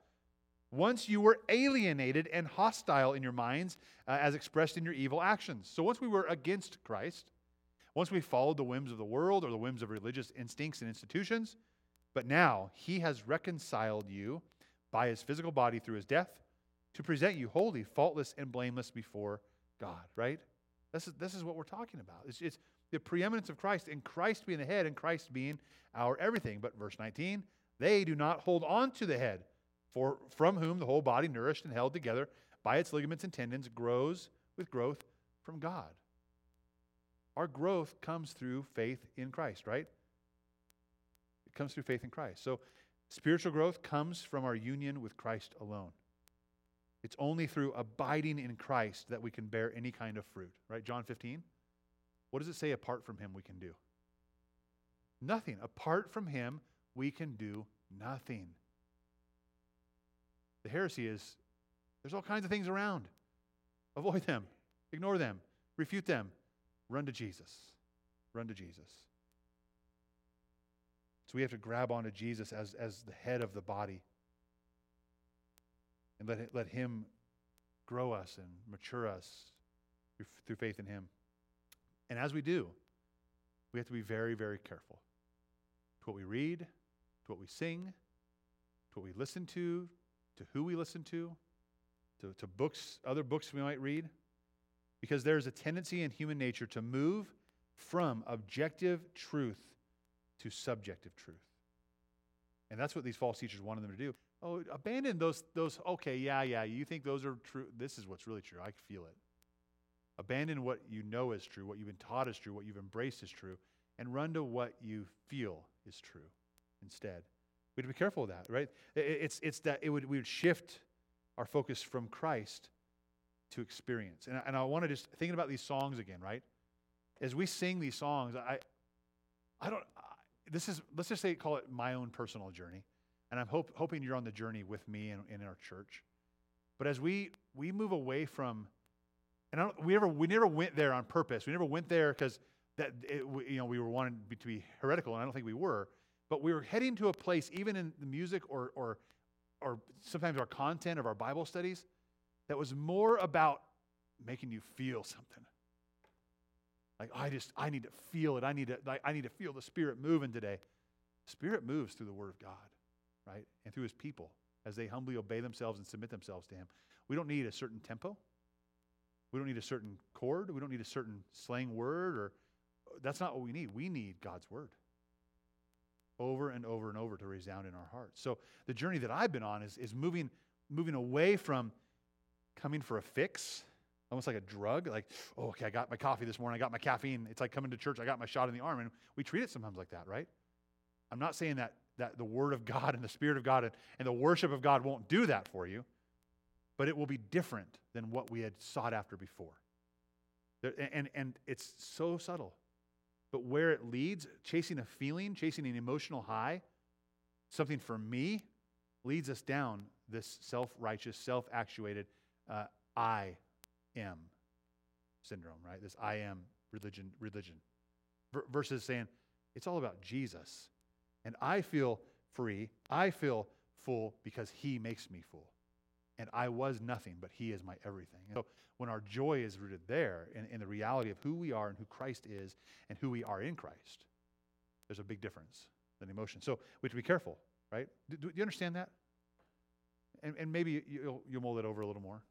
Once you were alienated and hostile in your minds, uh, as expressed in your evil actions. So once we were against Christ, once we followed the whims of the world or the whims of religious instincts and institutions, but now he has reconciled you by his physical body through his death to present you holy, faultless, and blameless before God, right? This is, this is what we're talking about. It's, it's, the preeminence of Christ and Christ being the head and Christ being our everything. But verse 19, they do not hold on to the head, for from whom the whole body, nourished and held together by its ligaments and tendons, grows with growth from God. Our growth comes through faith in Christ, right? It comes through faith in Christ. So spiritual growth comes from our union with Christ alone. It's only through abiding in Christ that we can bear any kind of fruit, right? John 15. What does it say apart from him we can do? Nothing. Apart from him, we can do nothing. The heresy is there's all kinds of things around. Avoid them, ignore them, refute them, run to Jesus. Run to Jesus. So we have to grab onto Jesus as, as the head of the body and let, let Him grow us and mature us through, through faith in Him. And as we do, we have to be very, very careful to what we read, to what we sing, to what we listen to, to who we listen to, to, to books, other books we might read, because there's a tendency in human nature to move from objective truth to subjective truth. And that's what these false teachers wanted them to do. Oh, abandon those, those, okay, yeah, yeah, you think those are true. This is what's really true. I feel it. Abandon what you know is true, what you've been taught is true, what you've embraced is true, and run to what you feel is true instead. We have to be careful of that, right? It's, it's that it would, we would shift our focus from Christ to experience. And, and I want to just, thinking about these songs again, right? As we sing these songs, I, I don't, I, this is, let's just say, call it my own personal journey. And I'm hope, hoping you're on the journey with me and in our church. But as we, we move away from, and I don't, we, never, we never went there on purpose. We never went there because that it, you know, we were wanted to be heretical, and I don't think we were. But we were heading to a place, even in the music or, or, or sometimes our content of our Bible studies, that was more about making you feel something. Like I just, I need to feel it. I need to, like, I need to feel the Spirit moving today. Spirit moves through the Word of God right? And through his people as they humbly obey themselves and submit themselves to him. We don't need a certain tempo. We don't need a certain chord. We don't need a certain slang word or that's not what we need. We need God's word over and over and over to resound in our hearts. So the journey that I've been on is, is moving, moving away from coming for a fix, almost like a drug. Like, oh, okay, I got my coffee this morning. I got my caffeine. It's like coming to church. I got my shot in the arm. And we treat it sometimes like that, right? I'm not saying that that the Word of God and the Spirit of God and, and the worship of God won't do that for you, but it will be different than what we had sought after before. There, and, and it's so subtle. But where it leads, chasing a feeling, chasing an emotional high, something for me, leads us down this self righteous, self actuated, uh, I am syndrome, right? This I am religion, religion. versus saying, it's all about Jesus and I feel free. I feel full because He makes me full. And I was nothing, but He is my everything. And so when our joy is rooted there in, in the reality of who we are and who Christ is and who we are in Christ, there's a big difference than emotion. So we have to be careful, right? Do, do you understand that? And, and maybe you'll, you'll mold it over a little more,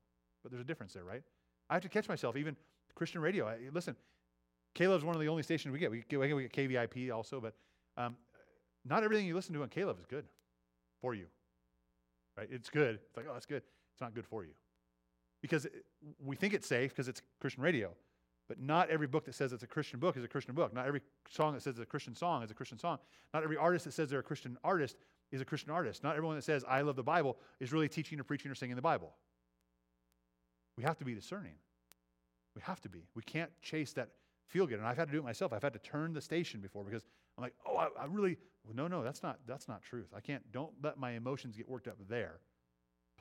but there's a difference there, right? I have to catch myself, even Christian radio. I, listen, K-LOVE's one of the only stations we get. We get, we get KVIP also, but um, not everything you listen to on K-LOVE is good for you. Right? It's good. It's like, oh, that's good. It's not good for you. Because we think it's safe because it's Christian radio. But not every book that says it's a Christian book is a Christian book. Not every song that says it's a Christian song is a Christian song. Not every artist that says they're a Christian artist is a Christian artist. Not everyone that says, I love the Bible, is really teaching or preaching or singing the Bible. We have to be discerning. We have to be. We can't chase that feel good. And I've had to do it myself. I've had to turn the station before because I'm like, oh, I, I really, well, no, no, that's not, that's not truth. I can't, don't let my emotions get worked up there.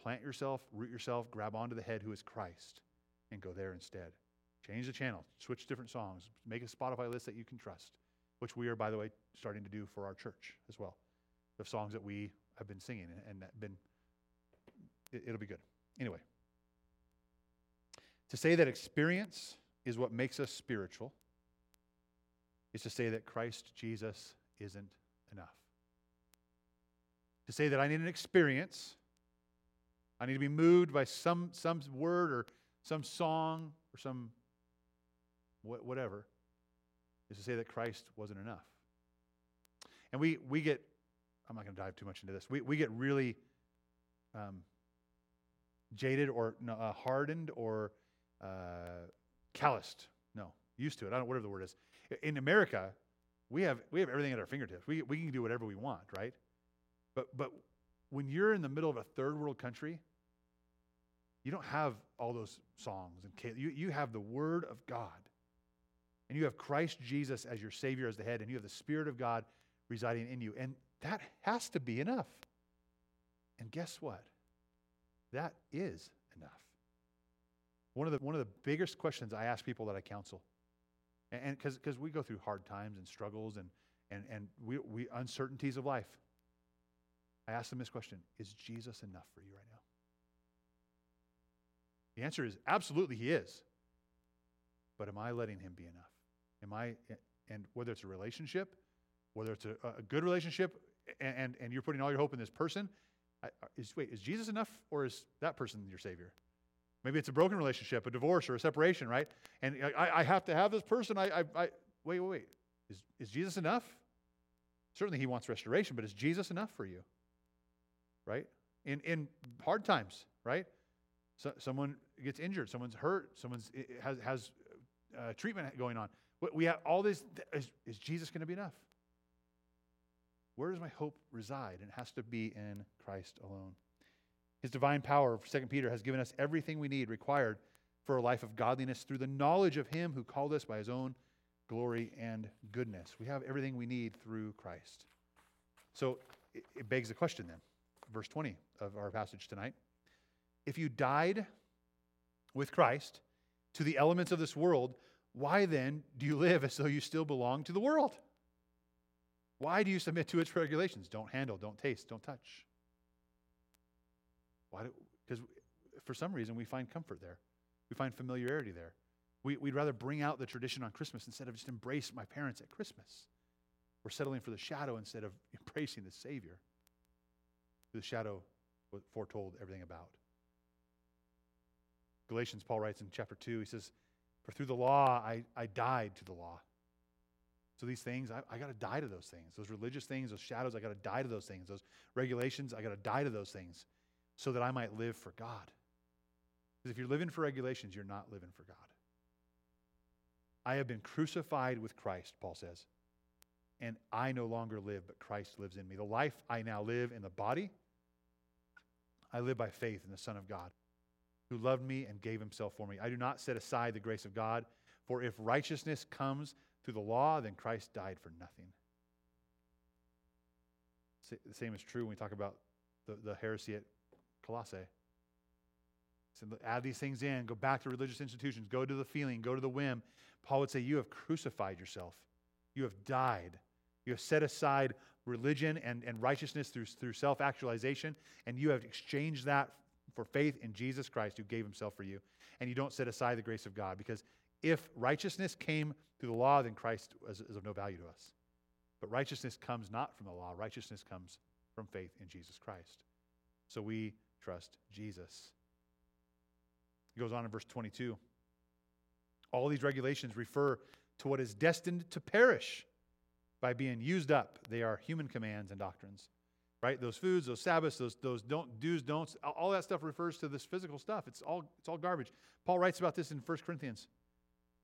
Plant yourself, root yourself, grab onto the head who is Christ, and go there instead. Change the channel, switch different songs, make a Spotify list that you can trust, which we are, by the way, starting to do for our church as well. The songs that we have been singing and that been, it, it'll be good. Anyway, to say that experience is what makes us spiritual is to say that Christ Jesus isn't enough. To say that I need an experience, I need to be moved by some, some word or some song or some whatever, is to say that Christ wasn't enough. And we, we get, I'm not going to dive too much into this, we, we get really um, jaded or uh, hardened or uh, calloused. No, used to it. I don't whatever the word is. In America, we have we have everything at our fingertips. We we can do whatever we want, right? But but when you're in the middle of a third world country, you don't have all those songs and you you have the Word of God, and you have Christ Jesus as your Savior as the head, and you have the Spirit of God residing in you, and that has to be enough. And guess what? That is enough. One of the, one of the biggest questions I ask people that I counsel, and because we go through hard times and struggles and, and, and we, we, uncertainties of life, I ask them this question Is Jesus enough for you right now? The answer is absolutely, He is. But am I letting Him be enough? Am I, and whether it's a relationship, whether it's a, a good relationship, and, and, and you're putting all your hope in this person, I, uh, is, wait, is Jesus enough or is that person your Savior? Maybe it's a broken relationship, a divorce, or a separation, right? And I, I have to have this person. I, I, I wait, wait, wait. Is, is Jesus enough? Certainly, he wants restoration, but is Jesus enough for you? Right? In, in hard times, right? So, someone gets injured, someone's hurt, someone's has, has uh, treatment going on. We have all this. Is, is Jesus going to be enough? Where does my hope reside? It has to be in Christ alone. His divine power, 2 Peter, has given us everything we need required for a life of godliness through the knowledge of Him who called us by His own glory and goodness. We have everything we need through Christ. So it, it begs the question then, verse 20 of our passage tonight. If you died with Christ to the elements of this world, why then do you live as though you still belong to the world? Why do you submit to its regulations? Don't handle, don't taste, don't touch. Why? Because for some reason we find comfort there. We find familiarity there. We, would rather bring out the tradition on Christmas instead of just embrace my parents at Christmas. We're settling for the shadow instead of *laughs* embracing the Savior. The shadow foretold everything about. Galatians, Paul writes in chapter 2, he says, For through the law I, I died to the law so these things, I, I got to die to those things. Those religious things, those shadows, I got to die to those things. Those regulations, I got to die to those things so that I might live for God. Because if you're living for regulations, you're not living for God. I have been crucified with Christ, Paul says. And I no longer live, but Christ lives in me. The life I now live in the body, I live by faith in the Son of God, who loved me and gave himself for me. I do not set aside the grace of God, for if righteousness comes through the law, then Christ died for nothing. The same is true when we talk about the, the heresy at Colossae. So add these things in, go back to religious institutions, go to the feeling, go to the whim. Paul would say, You have crucified yourself. You have died. You have set aside religion and, and righteousness through, through self actualization, and you have exchanged that for faith in Jesus Christ who gave himself for you. And you don't set aside the grace of God because if righteousness came through the law, then Christ is, is of no value to us. But righteousness comes not from the law, righteousness comes from faith in Jesus Christ. So we trust Jesus. He goes on in verse 22. All these regulations refer to what is destined to perish by being used up. They are human commands and doctrines. Right? Those foods, those Sabbaths, those, those don't, do's, don'ts, all that stuff refers to this physical stuff. It's all, it's all garbage. Paul writes about this in 1 Corinthians.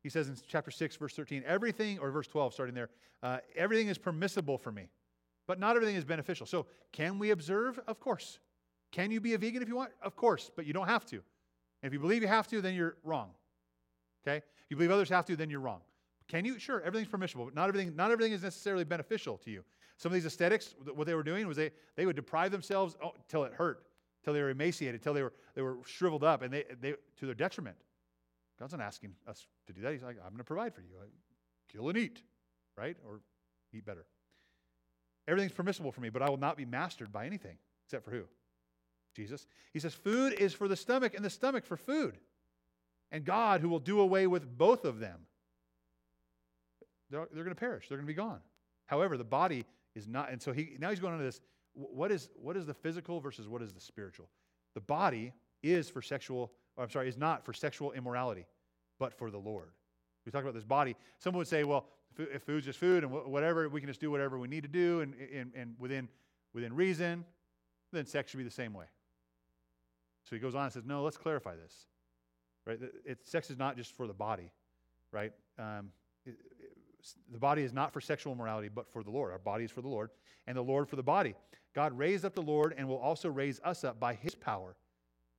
He says in chapter 6, verse 13, everything, or verse 12, starting there, uh, everything is permissible for me, but not everything is beneficial. So, can we observe? Of course. Can you be a vegan if you want? Of course, but you don't have to. And if you believe you have to, then you're wrong. Okay? If you believe others have to, then you're wrong. Can you? Sure, everything's permissible, but not everything, not everything is necessarily beneficial to you. Some of these ascetics, what they were doing was they, they would deprive themselves oh, till it hurt, till they were emaciated, till they were, they were shriveled up, and they, they, to their detriment. God's not asking us to do that. He's like, I'm going to provide for you. Kill and eat, right? Or eat better. Everything's permissible for me, but I will not be mastered by anything except for who? Jesus. He says, Food is for the stomach, and the stomach for food. And God, who will do away with both of them, they're, they're going to perish. They're going to be gone. However, the body is not. And so he now he's going on to this. What is, what is the physical versus what is the spiritual? The body is for sexual I'm sorry, is not for sexual immorality, but for the Lord. We talk about this body. Someone would say, well, if food's just food and whatever, we can just do whatever we need to do and, and, and within, within reason, then sex should be the same way. So he goes on and says, no, let's clarify this. Right? It, sex is not just for the body, right? Um, it, it, the body is not for sexual immorality, but for the Lord. Our body is for the Lord, and the Lord for the body. God raised up the Lord and will also raise us up by his power.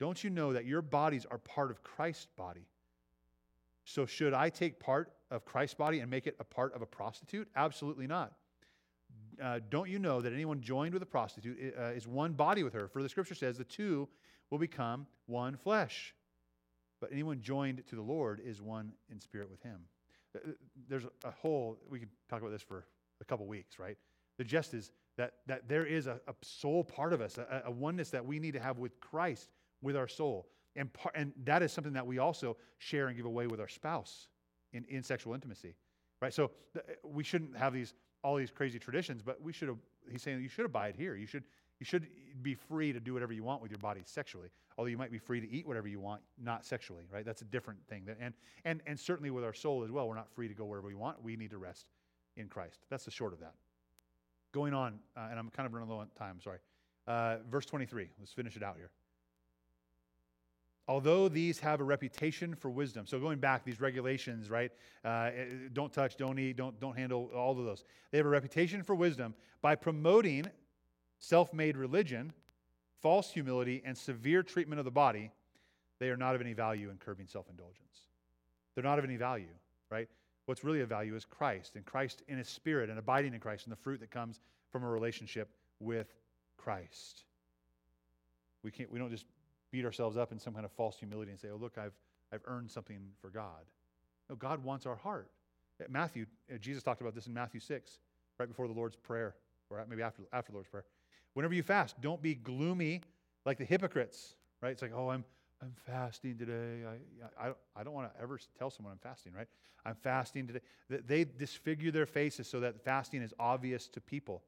Don't you know that your bodies are part of Christ's body? So, should I take part of Christ's body and make it a part of a prostitute? Absolutely not. Uh, don't you know that anyone joined with a prostitute uh, is one body with her? For the scripture says the two will become one flesh. But anyone joined to the Lord is one in spirit with him. Uh, uh, there's a whole, we could talk about this for a couple weeks, right? The gist is that, that there is a, a soul part of us, a, a oneness that we need to have with Christ, with our soul. And, par, and that is something that we also share and give away with our spouse in, in sexual intimacy, right? So th- we shouldn't have these all these crazy traditions, but we should. He's saying you should abide here. You should you should be free to do whatever you want with your body sexually. Although you might be free to eat whatever you want, not sexually, right? That's a different thing. And and and certainly with our soul as well, we're not free to go wherever we want. We need to rest in Christ. That's the short of that. Going on, uh, and I'm kind of running low on time. Sorry. Uh, verse 23. Let's finish it out here although these have a reputation for wisdom so going back these regulations right uh, eh, don't touch don't eat don't, don't handle all of those they have a reputation for wisdom by promoting self-made religion false humility and severe treatment of the body they are not of any value in curbing self-indulgence they're not of any value right what's really of value is christ and christ in his spirit and abiding in christ and the fruit that comes from a relationship with christ we can't we don't just beat ourselves up in some kind of false humility and say, oh, look, I've, I've earned something for God. No, God wants our heart. Matthew, uh, Jesus talked about this in Matthew 6, right before the Lord's Prayer, or maybe after, after the Lord's Prayer. Whenever you fast, don't be gloomy like the hypocrites, right? It's like, oh, I'm, I'm fasting today. I, I, I don't want to ever tell someone I'm fasting, right? I'm fasting today. They disfigure their faces so that fasting is obvious to people.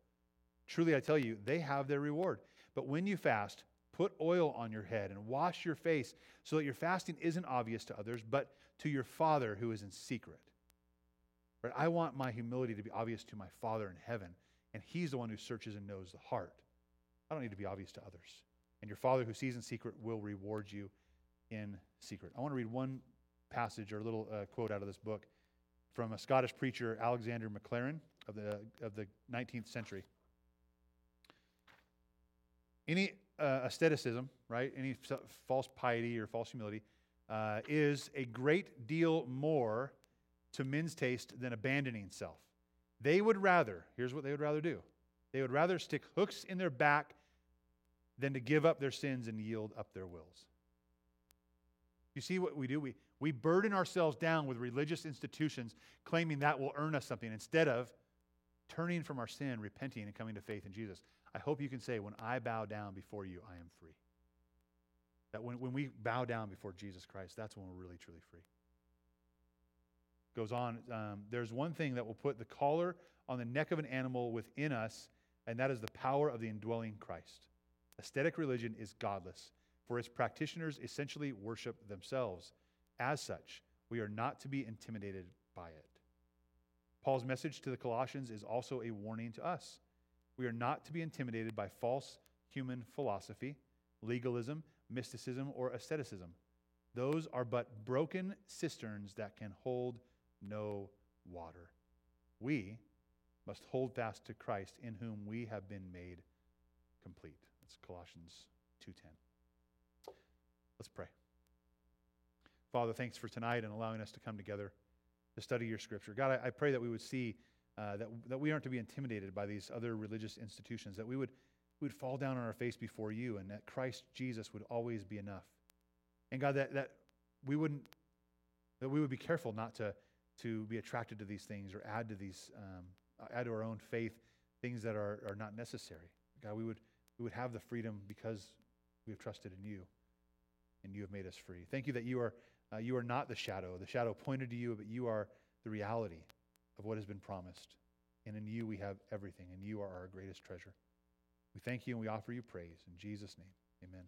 Truly, I tell you, they have their reward. But when you fast, Put oil on your head and wash your face so that your fasting isn't obvious to others, but to your Father who is in secret. Right? I want my humility to be obvious to my Father in heaven, and He's the one who searches and knows the heart. I don't need to be obvious to others. And your Father who sees in secret will reward you in secret. I want to read one passage or a little uh, quote out of this book from a Scottish preacher, Alexander Maclaren, of the, of the 19th century. Any uh, asceticism, right, any false piety or false humility, uh, is a great deal more to men's taste than abandoning self. They would rather, here's what they would rather do they would rather stick hooks in their back than to give up their sins and yield up their wills. You see what we do? We, we burden ourselves down with religious institutions, claiming that will earn us something, instead of turning from our sin, repenting, and coming to faith in Jesus. I hope you can say, when I bow down before you, I am free. That when, when we bow down before Jesus Christ, that's when we're really, truly free. Goes on, um, there's one thing that will put the collar on the neck of an animal within us, and that is the power of the indwelling Christ. Ascetic religion is godless, for its practitioners essentially worship themselves. As such, we are not to be intimidated by it. Paul's message to the Colossians is also a warning to us. We are not to be intimidated by false human philosophy, legalism, mysticism, or asceticism. Those are but broken cisterns that can hold no water. We must hold fast to Christ in whom we have been made complete. Colossians 2:10. Let's pray. Father, thanks for tonight and allowing us to come together to study your scripture. God, I, I pray that we would see uh, that, that we aren't to be intimidated by these other religious institutions, that we would, we would fall down on our face before you, and that Christ Jesus would always be enough. And God, that, that we wouldn't, that we would be careful not to, to be attracted to these things or add to these, um, add to our own faith things that are, are not necessary. God, we would, we would have the freedom because we have trusted in you and you have made us free. Thank you that you are, uh, you are not the shadow. The shadow pointed to you, but you are the reality of what has been promised. And in you we have everything, and you are our greatest treasure. We thank you and we offer you praise. In Jesus' name, amen.